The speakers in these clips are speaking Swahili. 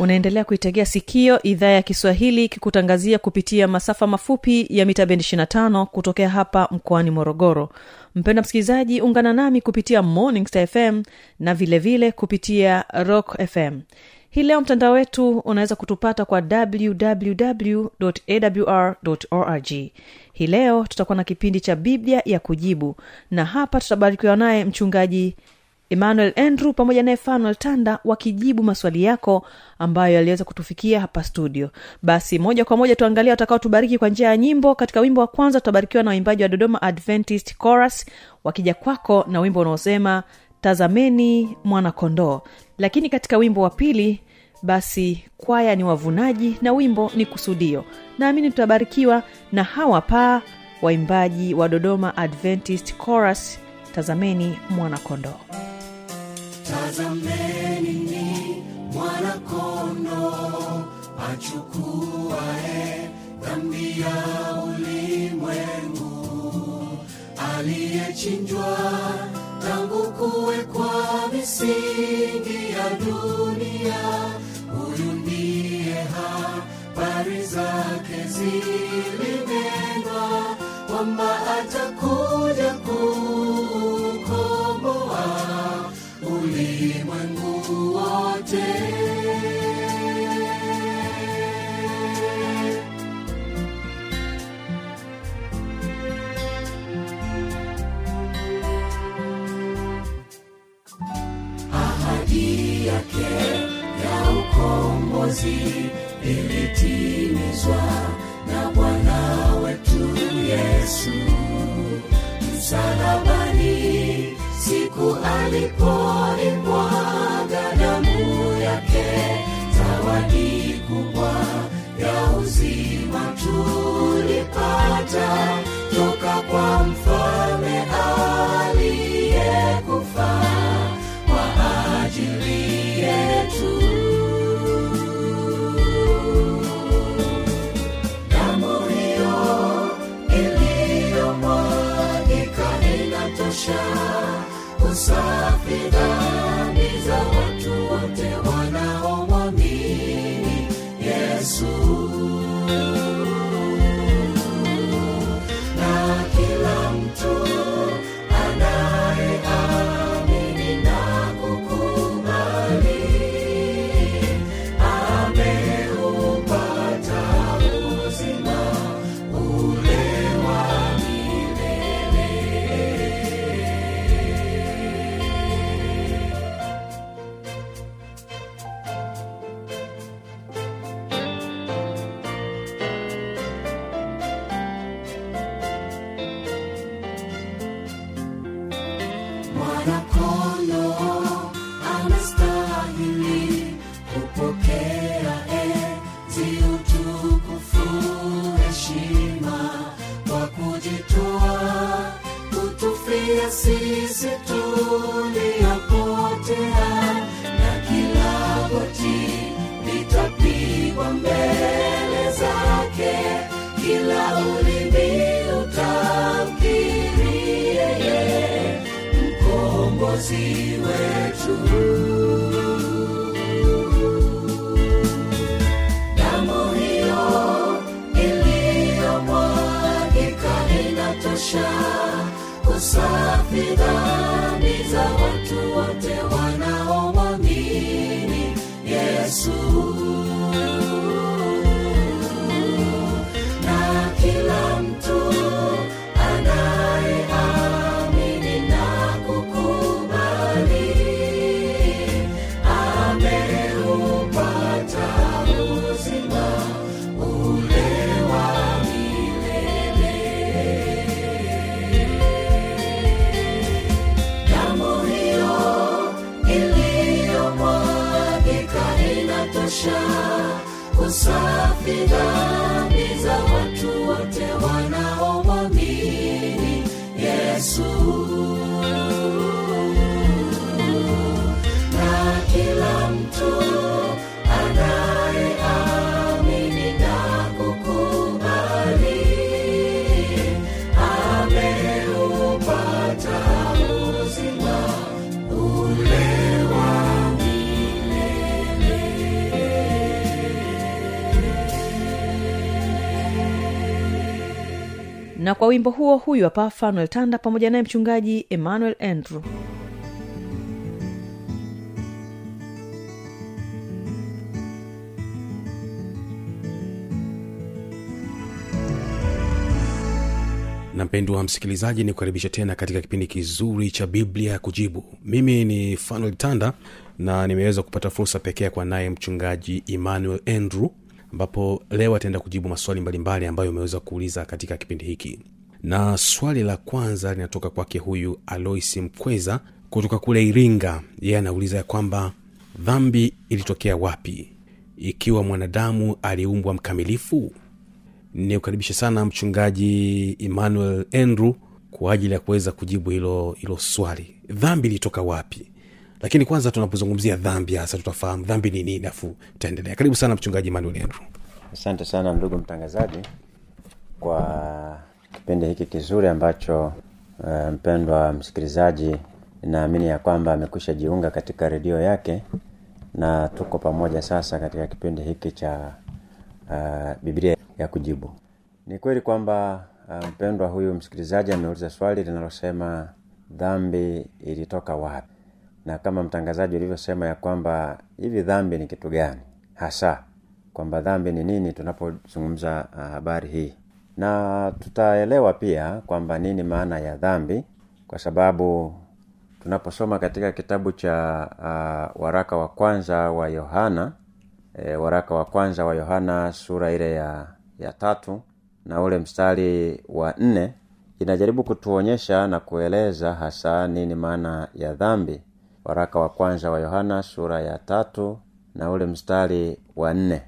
unaendelea kuitegea sikio idhaa ya kiswahili kikutangazia kupitia masafa mafupi ya mita bendi 25 kutokea hapa mkoani morogoro. Mpenda msikilizaji ungana nami kupitia morning star fm na vilevile vile kupitia rock fm hii leo mtandao wetu unaweza kutupata kwa www awr org. Hii leo tutakuwa na kipindi cha biblia ya kujibu na hapa tutabarikiwa naye mchungaji emmanuel andrew pamoja naye fanuel tanda wakijibu maswali yako ambayo yaliweza kutufikia hapa studio. Basi moja kwa moja tuangalia watakaotubariki kwa njia ya nyimbo. Katika wimbo wa kwanza tutabarikiwa na waimbaji wa dodoma adventist chorus wakija kwako na wimbo unaosema tazameni mwana kondoo lakini katika wimbo wa pili basi kwaya ni wavunaji na wimbo ni kusudio. Naamini tutabarikiwa na hawa paa waimbaji wa dodoma adventist chorus tazameni mwana kondoo tazameni ni mwanakono achukuae dhambi ya ulimwengu aliyechinjwa tangu kuwekwa misingi ya dunia. Huyu ndiye habari zake zilinenwa kwamba atakuja kukomboa ilitimizwa na yesu. Alipoimwaga down. Usafi na kwa wimbo huo huyu hapa fanuel tanda pamoja naye mchungaji emmanuel andrew. Na mpendwa msikilizaji ni kukaribisha tena katika kipindi kizuri cha biblia ya kujibu. Mimi ni fanuel tanda na nimeweza kupata fursa pekee kwa naye mchungaji emmanuel andrew ambapo leo ataenda kujibu maswali mbalimbali ambayo umeweza kuuliza katika kipindi hiki. Na swali la kwanza linatoka kwake huyu alois mkweza kutoka kule iringa. Yeye anauliza ya kwamba dhambi ilitokea wapi? Ikiwa mwanadamu aliumbwa mkamilifu? Ni nikukaribisha sana mchungaji emmanuel andrew kwa ajili ya kuweza kujibu hilo hilo swali. Dhambi ilitoka wapi lakini kwanza tunapozungumzia dhambi hasa tutafahamu dhambi ni nini afu tutaendelea. Karibu sana mchungaji manuel andrew. Asante sana ndugu mtangazaji kwa kipindi hiki kizuri ambacho uh, mpendwa msikilizaji naamini ya kwamba amekwisha jiunga katika redio yake na tuko pamoja sasa katika kipindi hiki cha uh, biblia ya kujibu. Ni kweli kwamba uh, mpendwa huyu msikilizaji ameuliza swali linalosema dhambi ilitoka wapi na kama mtangazaji ulivyosema ya kwamba hivi dhambi ni kitu gani? Hasa kwamba dhambi ni nini tunapozungumza uh, habari hii. Na tutaelewa pia kwamba nini maana ya dhambi kwa sababu tunaposoma katika kitabu cha uh, waraka wa kwanza wa yohana e, waraka wa kwanza wa yohana sura ile ya ya tatu na ule mstari wa nne inajaribu kutuonyesha na kueleza hasa nini maana ya dhambi waraka wa kwanza wa yohana sura ya tatu na ule mstari wa nne.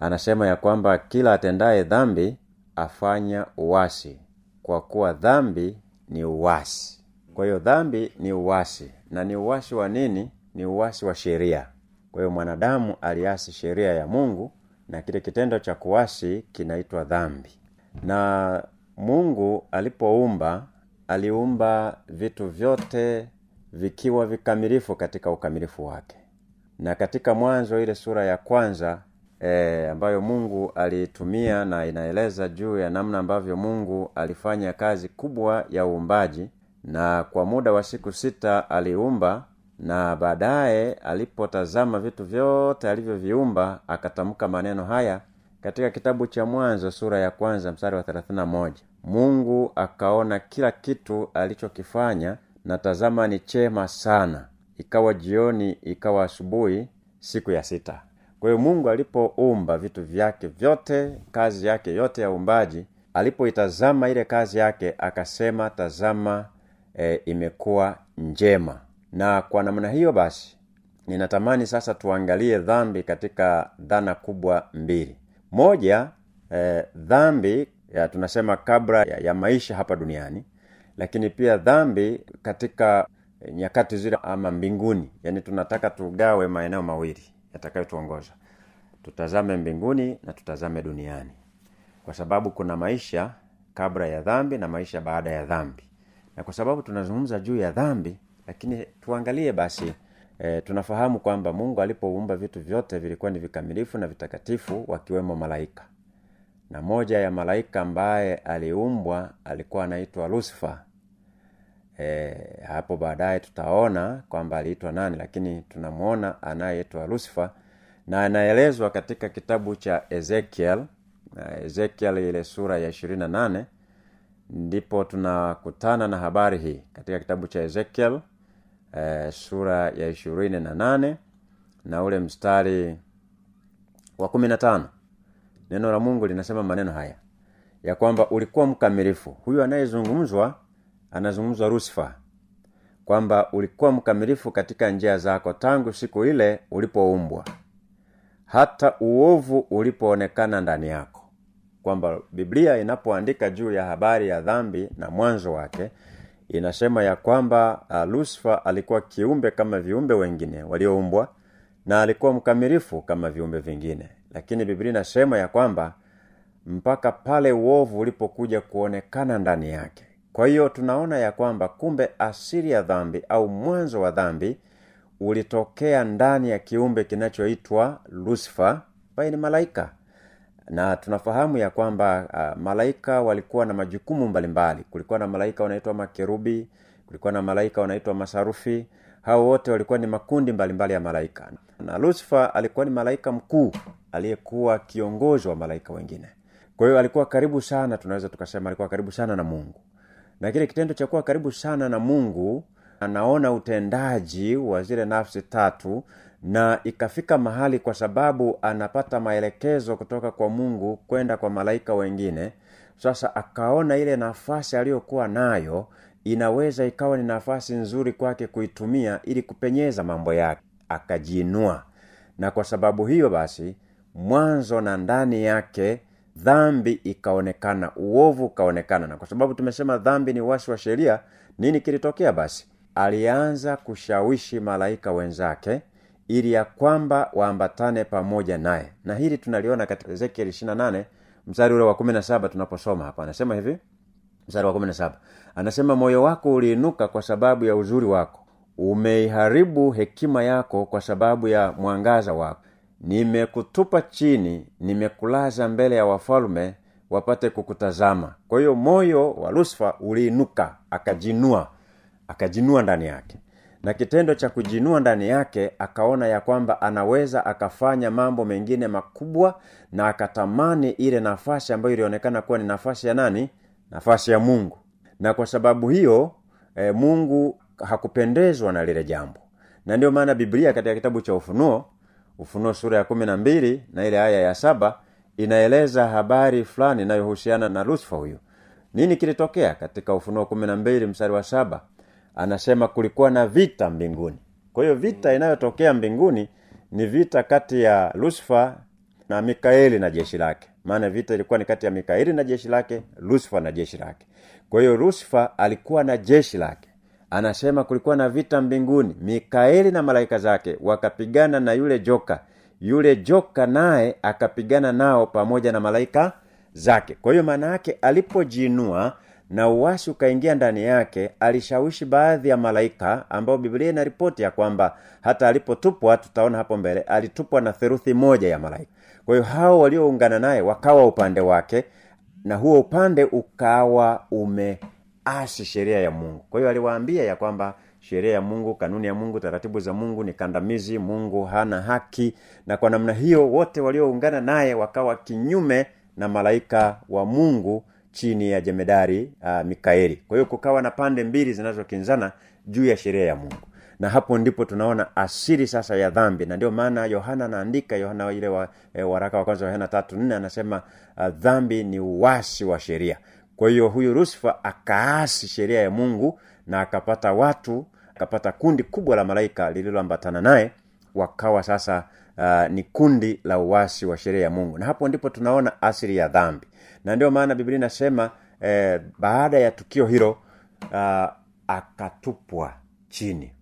Anasema ya kwamba kila atendaye dhambi afanya uwasi kwa kuwa dhambi ni uwasi kwa hiyo dhambi ni uwasi na ni uwasi wa nini? Ni uwasi wa sheria. Kwa hiyo mwanadamu aliasi sheria ya mungu na kile kitendo cha kuwasi kinaitwa dhambi. Na mungu alipoumba aliumba vitu vyote vikiwa vikamilifu katika ukamilifu wake. Na katika mwanzo ile sura ya kwanza e, ambayo mungu aliitumia na inaeleza juu ya namna ambavyo mungu alifanya kazi kubwa ya uumbaji na kwa muda wa siku sita aliumba na baadaye alipotazama vitu vyote alivyoviumba akatamka maneno haya katika kitabu cha mwanzo sura ya kwanza mstari wa 31 mungu akaona kila kitu alichokifanya na tazama ni chema sana. Ikawa jioni ikawa asubuhi siku ya sita. Kwa hiyo mungu alipoumba vitu vyake vyote kazi yake yote ya uumbaji alipoitazama ile kazi yake akasema tazama e, imekuwa njema. Na kwa namna hiyo basi ninatamani sasa tuangalie dhambi katika dhana kubwa mbili. Moja e, dhambi ya tunasema kabla ya, ya maisha hapa duniani lakini pia dhambi katika nyakati zile ama mbinguni. Yaani tunataka tugawe maeneo mawili yatakayotuongoza. Tutazame mbinguni na tutazame duniani. Kwa sababu kuna maisha kabla ya dhambi na maisha baada ya dhambi. Na kwa sababu tunazungumza juu ya dhambi lakini tuangalie basi e, tunafahamu kwamba mungu alipoumba vitu vyote vilikuwa ni vikamilifu na vitakatifu wakiwemo malaika. Na moja ya malaika ambaye aliumbwa alikuwa anaitwa lusifer e, hapo baadaye tutaona kwamba aliitwa nani lakini tunamwona anayeitwa lusifa na anaelezwa katika kitabu cha ezekiel ezekiel ile sura ya ishirini na nane ndipo tunakutana na habari hii katika kitabu cha ezekiel e, sura ya ishirini na nane na ule mstari wa kumi na tano. Neno la mungu linasema maneno haya ya kwamba ulikuwa mkamilifu. Huyu anayezungumzwa anazungumzwa rusifa kwamba ulikuwa mkamilifu katika njia zako tangu siku ile ulipoumbwa hata uovu ulipoonekana ndani yako. Kwamba biblia inapoandika juu ya habari ya dhambi na mwanzo wake inasema ya kwamba uh, lusifa alikuwa kiumbe kama viumbe wengine walioumbwa na alikuwa mkamilifu kama viumbe vingine. Lakini biblia inasema ya kwamba mpaka pale uovu ulipokuja kuonekana ndani yake kwa hiyo tunaona ya kwamba kumbe asili ya dhambi au mwanzo wa dhambi ulitokea ndani ya kiumbe kinachoitwa lusifa ambaye ni malaika. Na tunafahamu ya kwamba uh, malaika walikuwa na majukumu mbalimbali. Kulikuwa na malaika wanaitwa makerubi kulikuwa na malaika wanaitwa masarufi. Hao wote walikuwa ni makundi mbalimbali mbali ya malaika. Na lusifa alikuwa ni malaika mkuu aliyekuwa kiongozi wa malaika wengine. Kwa hiyo alikuwa karibu sana tunaweza tukasema alikuwa karibu sana na mungu na kile kitendo cha kuwa karibu sana na mungu anaona utendaji wa zile nafsi tatu na ikafika mahali kwa sababu anapata maelekezo kutoka kwa mungu kwenda kwa malaika wengine. Sasa akaona ile nafasi aliyokuwa nayo inaweza ikawa ni nafasi nzuri kwake kuitumia ili kupenyeza mambo yake. Akajiinua. Na kwa sababu hiyo basi mwanzo na ndani yake dhambi ikaonekana uovu ukaonekana. Na kwa sababu tumesema dhambi ni wasi wa sheria nini kilitokea basi? Alianza kushawishi malaika wenzake ili ya kwamba waambatane pamoja naye. Na hili tunaliona katika ezekiel 28 mstari ule wa 17 tunaposoma hapa. Anasema hivi mstari wa 17 anasema moyo wako uliinuka kwa sababu ya uzuri wako. Umeiharibu hekima yako kwa sababu ya mwangaza wako nimekutupa chini nimekulaza mbele ya wafalume wapate kukutazama. Kwa hiyo moyo wa lusifa uliinuka akajinua akajinua ndani yake. Na kitendo cha kujinua ndani yake akaona ya kwamba anaweza akafanya mambo mengine makubwa na akatamani ile nafasi ambayo ilionekana kuwa ni nafasi ya nani? Nafasi ya mungu. Na kwa sababu hiyo e, mungu hakupendezwa na lile jambo. Na ndio maana biblia katika kitabu cha ufunuo ufunuo sura ya kumi na mbili na ile aya ya saba inaeleza habari fulani inayohusiana na lusifa huyu. Nini kilitokea katika ufunuo kumi na mbili mstari wa saba? Anasema kulikuwa na vita mbinguni. Kwa hiyo vita inayotokea mbinguni ni vita kati ya lusifa na mikaeli na jeshi lake. Maana vita ilikuwa ni kati ya mikaeli na jeshi lake lusifa na jeshi lake. Kwa hiyo lusifa alikuwa na jeshi lake anasema kulikuwa na vita mbinguni. Mikaeli na malaika zake wakapigana na yule joka. Yule joka naye akapigana nao pamoja na malaika zake. Kwa hiyo maana yake alipojiinua na uwasi ukaingia ndani yake alishawishi baadhi ya malaika ambao biblia inaripoti ya kwamba hata alipotupwa tutaona hapo mbele alitupwa na theruthi moja ya malaika. Kwa hiyo hao walioungana naye wakawa upande wake na huo upande ukawa umeasi sheria ya mungu. Kwa hiyo aliwaambia ya kwamba sheria ya mungu kanuni ya mungu taratibu za mungu ni kandamizi mungu hana haki. Na kwa namna hiyo wote walioungana naye wakawa kinyume na malaika wa mungu chini ya jemedari uh, mikaeli. Kwa hiyo kukawa na pande mbili zinazokinzana juu ya sheria ya mungu. Na hapo ndipo tunaona asili sasa ya dhambi. Na ndio maana yohana anaandika yohana ile wa, e, waraka wa kwanza yohana tatu nne anasema uh, dhambi ni uwasi wa sheria kwa hiyo huyu rusifa akaasi sheria ya mungu na akapata watu akapata kundi kubwa la malaika lililoambatana naye wakawa sasa uh, ni kundi la uwasi wa sheria ya mungu. Na hapo ndipo tunaona asili ya dhambi. Na ndio maana biblia inasema eh, baada ya tukio hilo uh, akatupwa chini.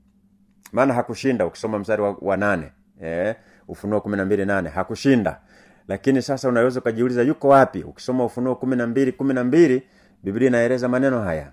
Maana hakushinda ukisoma mstari wa, wa nane eh, ufunuo kumi na mbili nane hakushinda lakini sasa unaweza ukajiuliza yuko wapi? Ukisoma ufunuo kumi na mbili kumi na mbili biblia inaeleza maneno haya.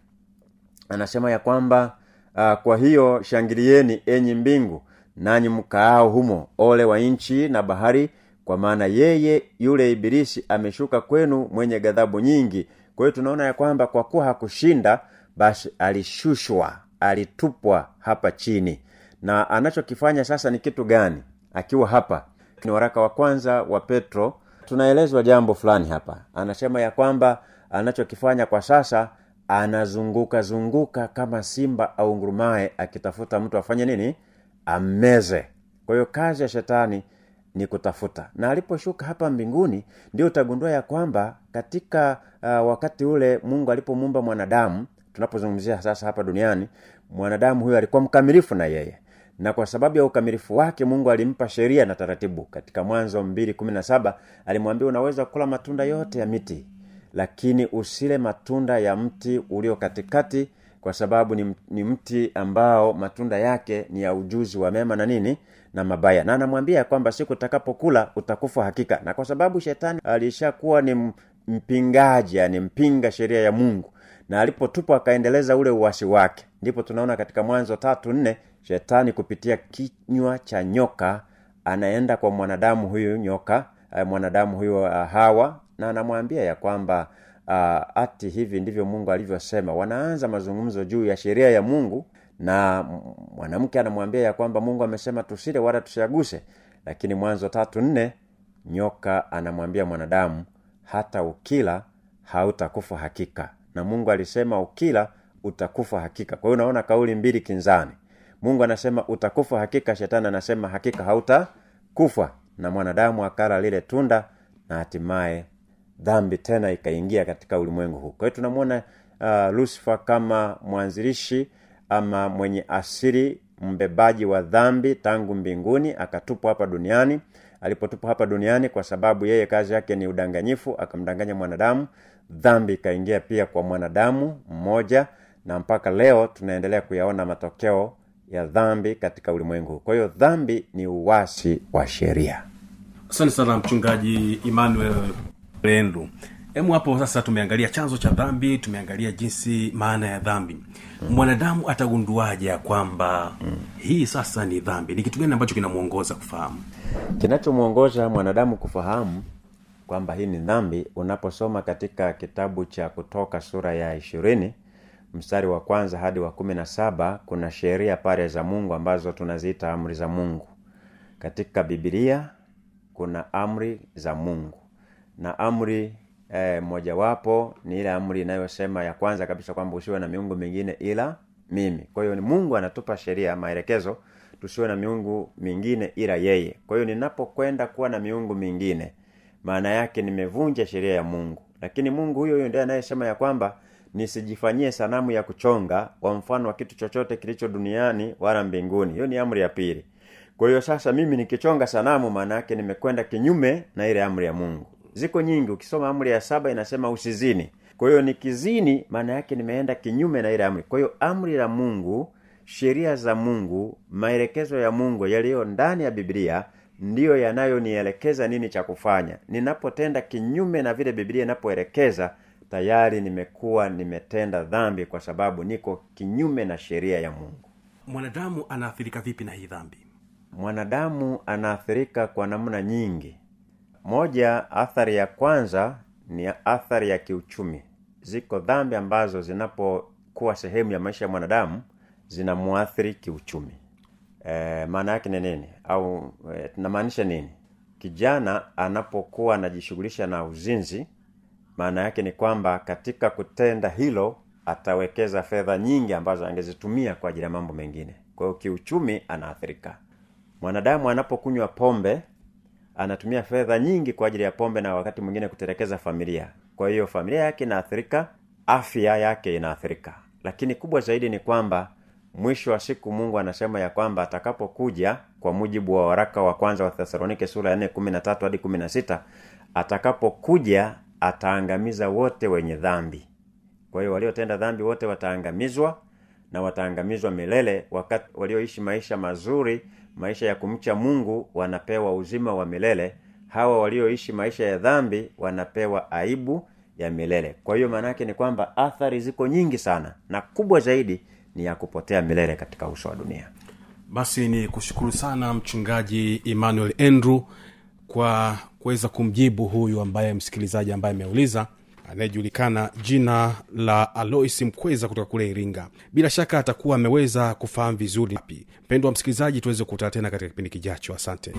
Anasema ya kwamba uh, kwa hiyo shangilieni enyi mbingu nanyi mkaao humo ole wa nchi na bahari kwa maana yeye yule ibilisi ameshuka kwenu mwenye ghadhabu nyingi. Kwa hiyo tunaona ya kwamba kwa kuwa hakushinda basi alishushwa alitupwa hapa chini. Na anachokifanya sasa ni kitu gani? Akiwa hapa ni waraka wa kwanza wa petro. Tunaelezwa jambo fulani hapa. Anasema ya kwamba anachokifanya kwa sasa anazunguka zunguka kama simba au ngurumae akitafuta mtu afanye nini? Ammeze kwa hiyo kazi ya shetani ni kutafuta. Na aliposhuka hapa mbinguni ndio utagundua ya kwamba katika uh, wakati ule mungu alipomuumba mwanadamu tunapozungumzia sasa hapa duniani mwanadamu huyo alikuwa mkamilifu na yeye na kwa sababu ya ukamilifu wake mungu alimpa sheria na taratibu. Katika mwanzo 217 alimwambia unaweza kula matunda yote ya miti lakini usile matunda ya mti ulio katikati kwa sababu ni, ni mti ambao matunda yake ni ya ujuzi wa mema na nini na mabaya. Na anamwambia kwamba siku utakapokula utakufa hakika. Na kwa sababu shetani alishakuwa ni mpingaji yani mpinga sheria ya mungu na alipotupwa akaendeleza ule uwasi wake ndipo tunaona katika mwanzo tatu nne shetani kupitia kinywa cha nyoka anaenda kwa mwanadamu huyu nyoka eh, mwanadamu huyu uh, hawa na anamwambia ya kwamba uh, ati hivi ndivyo mungu alivyosema. Wanaanza mazungumzo juu ya sheria ya mungu na mwanamke anamwambia ya kwamba mungu amesema tusile wala tusiaguse. Lakini mwanzo tatu nne nyoka anamwambia mwanadamu hata ukila hautakufa hakika. Na mungu alisema ukila utakufa hakika. Kwa hiyo unaona kauli mbili kinzani mungu anasema utakufa hakika shetani anasema hakika hautakufa. Na mwanadamu akala lile tunda na hatimaye dhambi tena ikaingia katika ulimwengu huu. Kwa hiyo tunamwona uh, lusifa kama mwanzilishi ama mwenye asiri mbebaji wa dhambi tangu mbinguni akatupwa hapa duniani. Alipotupwa hapa duniani kwa sababu yeye kazi yake ni udanganyifu akamdanganya mwanadamu dhambi ikaingia pia kwa mwanadamu mmoja na mpaka leo tunaendelea kuyaona matokeo ya dhambi katika ulimwengu. Kwa hiyo dhambi ni uwasi wa sheria. Asante sana mchungaji emmanuel rendu. Hemu hapo sasa tumeangalia chanzo cha dhambi tumeangalia jinsi maana ya dhambi. Mwanadamu atagunduaje ya kwamba hii sasa ni dhambi? Ni kitu gani ambacho kinamwongoza kufahamu? Kinachomwongoza mwanadamu kufahamu kwamba hii ni dhambi unaposoma katika kitabu cha kutoka sura ya ishirini mstari wa kwanza hadi wa kumi na saba kuna sheria pale za mungu ambazo tunaziita amri za mungu. Katika bibilia kuna amri za mungu. Na amri eh, mojawapo ni ile amri inayosema ya kwanza kabisa kwamba usiwe na miungu mingine ila mimi. Kwa hiyo mungu anatupa sheria maelekezo tusiwe na miungu mingine ila yeye. Kwa hiyo ninapokwenda kuwa na miungu mingine maana yake nimevunja sheria ya mungu. Lakini mungu huyo huyo ndiye anayesema ya kwamba nisijifanyie sanamu ya kuchonga kwa mfano wa kitu chochote kilicho duniani wala mbinguni. Hiyo ni amri ya pili. Kwa hiyo sasa mimi nikichonga sanamu maana yake nimekwenda kinyume na ile amri ya mungu. Ziko nyingi ukisoma amri ya saba inasema usizini. Kwa hiyo nikizini maana yake nimeenda kinyume na ile amri. Kwa hiyo amri la mungu sheria za mungu maelekezo ya mungu yaliyo ndani ya biblia ndiyo yanayonielekeza nini cha kufanya. Ninapotenda kinyume na vile biblia inapoelekeza tayari nimekuwa nimetenda dhambi kwa sababu niko kinyume na sheria ya mungu. Mwanadamu anaathirika vipi na hii dhambi? Mwanadamu anaathirika kwa namna nyingi. Moja athari ya kwanza ni athari ya kiuchumi. Ziko dhambi ambazo zinapokuwa sehemu ya maisha ya mwanadamu zinamwathiri kiuchumi. E, maana yake ni nini? Au e, tunamaanisha nini? Kijana anapokuwa anajishughulisha na uzinzi maana yake ni kwamba katika kutenda hilo atawekeza fedha nyingi ambazo angezitumia kwa ajili ya mambo mengine. Kwa hiyo kiuchumi anaathirika. Mwanadamu anapokunywa pombe anatumia fedha nyingi kwa ajili ya pombe na wakati mwingine kutelekeza familia. Kwa hiyo familia yake inaathirika afya yake inaathirika. Lakini kubwa zaidi ni kwamba mwisho wa siku mungu anasema ya kwamba atakapokuja kwa mujibu wa waraka wa kwanza wa thesalonike sura ya 4 13 hadi 16 atakapokuja ataangamiza wote wenye dhambi. Kwa hiyo waliotenda dhambi wote wataangamizwa na wataangamizwa milele. Wakati walioishi maisha mazuri maisha ya kumcha mungu wanapewa uzima wa milele. Hawa walioishi maisha ya dhambi wanapewa aibu ya milele. Kwa hiyo maana yake ni kwamba athari ziko nyingi sana na kubwa zaidi ni ya kupotea milele katika uso wa dunia. Basi ni kushukuru sana mchungaji emmanuel andrew kwa kuweza kumjibu huyu ambaye msikilizaji ambaye ameuliza anayejulikana jina la alois mkweza kutoka kule iringa. Bila shaka atakuwa ameweza kufahamu vizuri. Mpendwa msikilizaji tuweze kukutana tena katika kipindi kijacho. Asante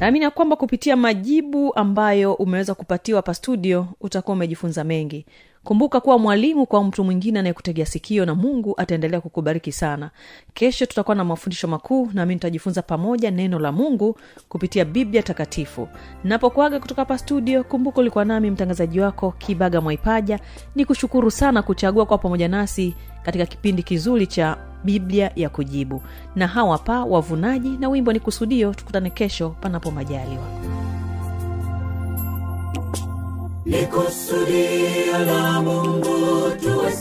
naamini ya kwamba kupitia majibu ambayo umeweza kupatiwa hapa studio utakuwa umejifunza mengi. Kumbuka kuwa mwalimu kwa mtu mwingine anayekutegea sikio na mungu ataendelea kukubariki sana. Kesho tutakuwa na mafundisho makuu nami nitajifunza pamoja neno la mungu kupitia biblia takatifu. Napokuaga kutoka hapa studio kumbuka ulikuwa nami mtangazaji wako kibaga mwaipaja. Ni kushukuru sana kuchagua kwa pamoja nasi katika kipindi kizuri cha biblia ya kujibu. Na hawa pa wavunaji na wimbo ni kusudio tukutane kesho panapo majaliwa. Ni kusudio la mungu tuwe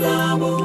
kusudio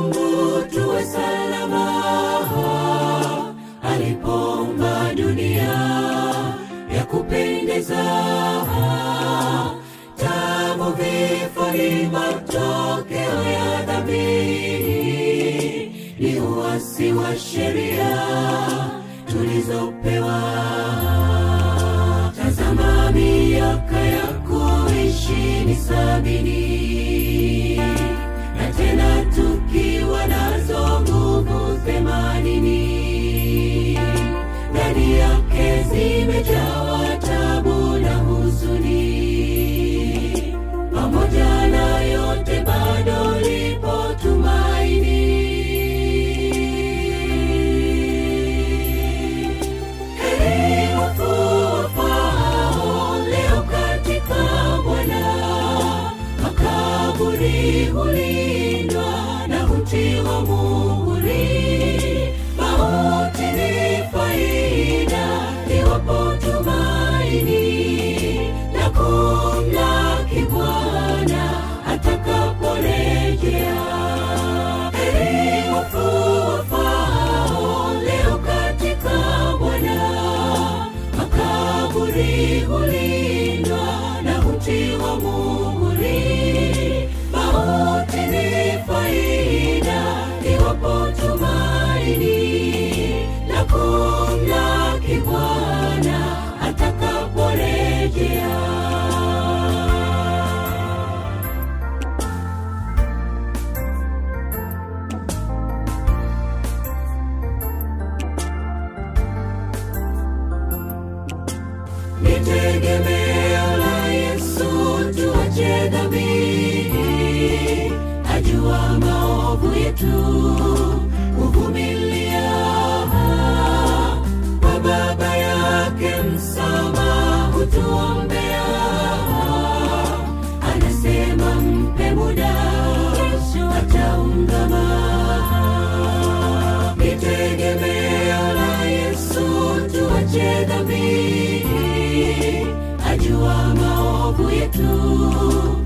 yetu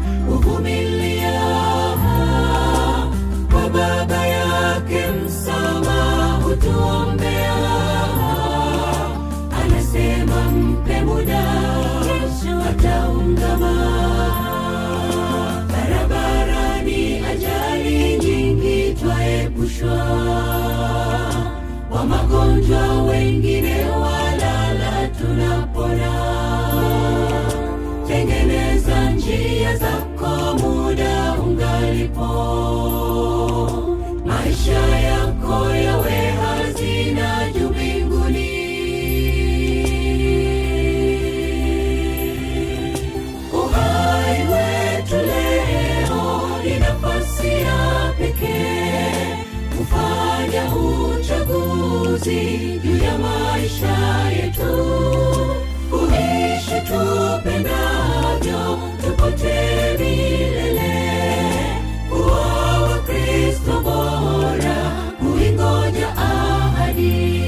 baba yake msama anasema mpe muda ataungama. Barabarani ajali nyingi twaepushwa. Wa magonjwa wengine uchaguzi juu ya maisha yetu. Kuishi tupendavyo tupotee milele. Kuwa wakristo bora kuingoja ahadi.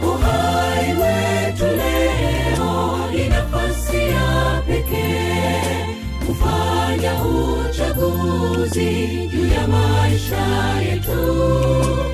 Uhai wetu leo ni nafasi ya pekee. Kufanya uchaguzi juu ya maisha yetu